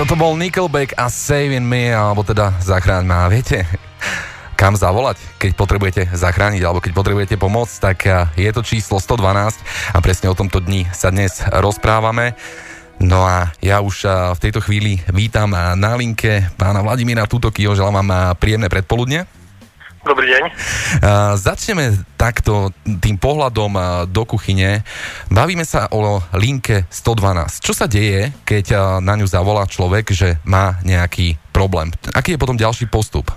toto bol Nickelback a Saving Me, alebo teda zachráň ma. Viete, kam zavolať, keď potrebujete zachrániť alebo keď potrebujete pomôcť, tak je to číslo 112 a presne o tomto dni sa dnes rozprávame. No a ja už v tejto chvíli vítam na linke pána Vladimíra Tutokyho, želám vám príjemné predpoludne. Dobrý deň. Uh, začneme takto tým pohľadom uh, do kuchyne. Bavíme sa o linke 112. Čo sa deje, keď uh, na ňu zavolá človek, že má nejaký problém? Aký je potom ďalší postup?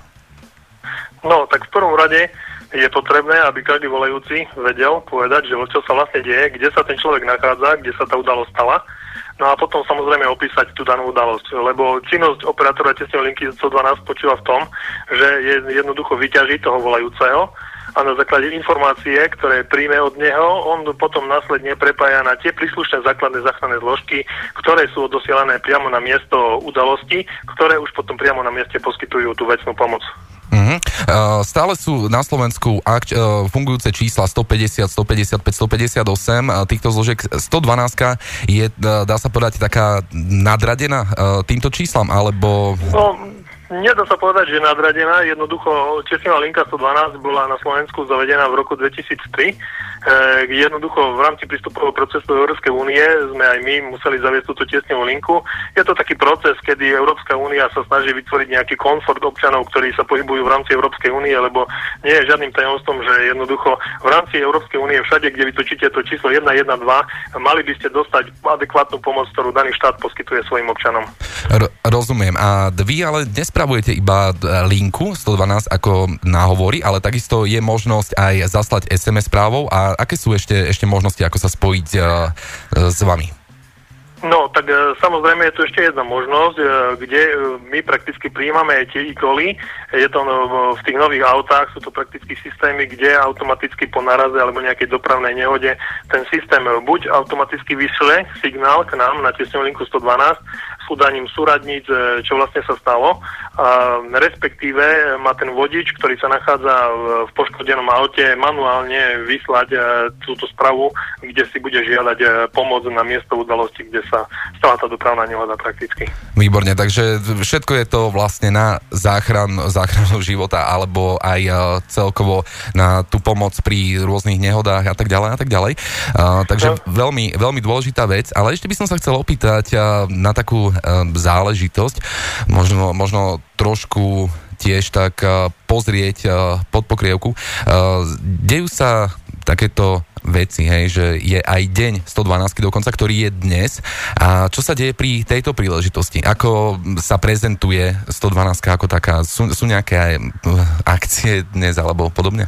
No, tak v prvom rade je potrebné, aby každý volajúci vedel povedať, že čo sa vlastne deje, kde sa ten človek nachádza, kde sa tá udalosť stala No a potom samozrejme opísať tú danú udalosť, lebo činnosť operátora tesnej linky 112 počíva v tom, že je jednoducho vyťažiť toho volajúceho a na základe informácie, ktoré príjme od neho, on potom následne prepája na tie príslušné základné záchranné zložky, ktoré sú odosielané priamo na miesto udalosti, ktoré už potom priamo na mieste poskytujú tú vecnú pomoc. Uh-huh. Uh, stále sú na Slovensku ak, uh, fungujúce čísla 150, 155, 158. Uh, týchto zložiek 112 je, uh, dá sa povedať, taká nadradená uh, týmto číslam, alebo... No, Nedá sa povedať, že nadradená. Jednoducho, Česná linka 112 bola na Slovensku zavedená v roku 2003 E, jednoducho v rámci prístupového procesu Európskej únie sme aj my museli zaviesť túto tesnevú linku. Je to taký proces, kedy Európska únia sa snaží vytvoriť nejaký komfort občanov, ktorí sa pohybujú v rámci Európskej únie, lebo nie je žiadnym tajomstvom, že jednoducho v rámci Európskej únie všade, kde vytočíte to číslo 112, mali by ste dostať adekvátnu pomoc, ktorú daný štát poskytuje svojim občanom. R- rozumiem. A vy ale nespravujete iba linku 112 ako náhovory, ale takisto je možnosť aj zaslať SMS správou a aké sú ešte, ešte možnosti, ako sa spojiť uh, s vami? No, tak e, samozrejme je tu ešte jedna možnosť, e, kde e, my prakticky príjmame tie e-koly. Je to v tých nových autách, sú to prakticky systémy, kde automaticky po naraze alebo nejakej dopravnej nehode ten systém buď automaticky vyšle signál k nám na tesnú linku 112 s udaním súradníc, čo vlastne sa stalo, a respektíve má ten vodič, ktorý sa nachádza v poškodenom aute, manuálne vyslať túto spravu, kde si bude žiadať pomoc na miesto udalosti, kde sa sa stala tá dopravná nehoda prakticky. Výborne, takže všetko je to vlastne na záchran, záchranu života alebo aj uh, celkovo na tú pomoc pri rôznych nehodách a tak ďalej a tak ďalej. Uh, takže no. veľmi, veľmi dôležitá vec, ale ešte by som sa chcel opýtať uh, na takú záležitosť, možno, možno trošku tiež tak pozrieť pod pokrievku. Dejú sa takéto veci, hej, že je aj deň 112 dokonca, ktorý je dnes. A čo sa deje pri tejto príležitosti? Ako sa prezentuje 112 ako taká? Sú, sú nejaké aj eh, akcie dnes alebo podobne?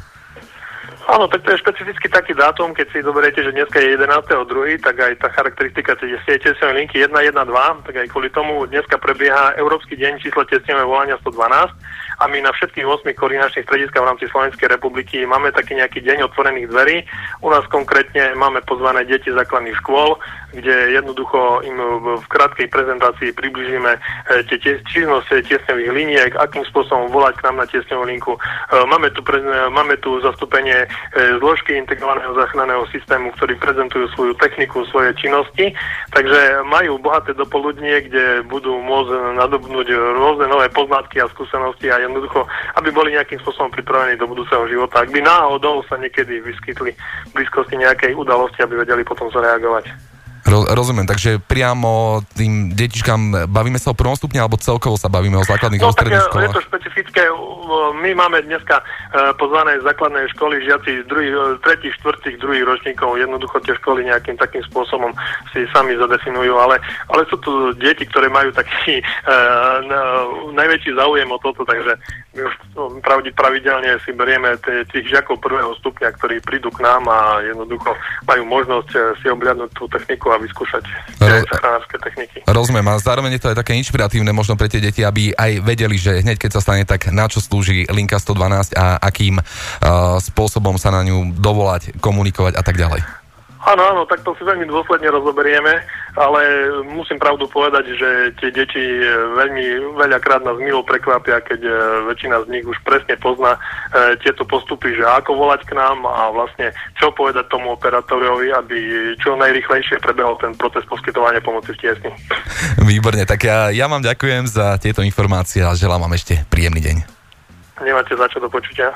Áno, tak to je špecificky taký dátum, keď si zoberiete, že dneska je 11.2., tak aj tá charakteristika tej tesnej linky 112, tak aj kvôli tomu dneska prebieha Európsky deň číslo tesného volania 112 a my na všetkých 8 koordinačných strediskách v rámci Slovenskej republiky máme taký nejaký deň otvorených dverí. U nás konkrétne máme pozvané deti základných škôl, kde jednoducho im v krátkej prezentácii približíme eh, tie činnosť tiesňových liniek, akým spôsobom volať k nám na tiesňovú linku. Eh, máme tu, máme tu zastúpenie eh, zložky integrovaného záchranného systému, ktorí prezentujú svoju techniku, svoje činnosti, takže majú bohaté dopoludnie, kde budú môcť nadobnúť rôzne nové poznatky a skúsenosti a jednoducho, aby boli nejakým spôsobom pripravení do budúceho života. Ak by náhodou sa niekedy vyskytli v blízkosti nejakej udalosti, aby vedeli potom zareagovať. Ro- rozumiem, takže priamo tým detičkám bavíme sa o prvom stupni alebo celkovo sa bavíme o základných no, stredných e, školách? je to špecifické. My máme dneska e, pozvané základné školy, žiaci z druhých, e, tretích, štvrtých, druhých ročníkov. Jednoducho tie školy nejakým takým spôsobom si sami zadefinujú, ale, ale sú tu deti, ktoré majú taký uh, najväčší záujem o toto, takže my už pravidelne si berieme tých žiakov prvého stupňa, ktorí prídu k nám a jednoducho majú možnosť si obľadnúť tú techniku a vyskúšať Ro- techniky. Rozumiem, a zároveň je to aj také inšpiratívne možno pre tie deti, aby aj vedeli, že hneď keď sa stane, tak na čo slúži linka 112 a akým uh, spôsobom sa na ňu dovolať, komunikovať a tak ďalej. Áno, áno, tak to si veľmi dôsledne rozoberieme, ale musím pravdu povedať, že tie deti veľmi veľakrát nás milo prekvapia, keď e, väčšina z nich už presne pozná e, tieto postupy, že ako volať k nám a vlastne čo povedať tomu operátorovi, aby čo najrychlejšie prebehol ten proces poskytovania pomoci v tiesni. Výborne, tak ja, ja vám ďakujem za tieto informácie a želám vám ešte príjemný deň. Nemáte za čo do počutia.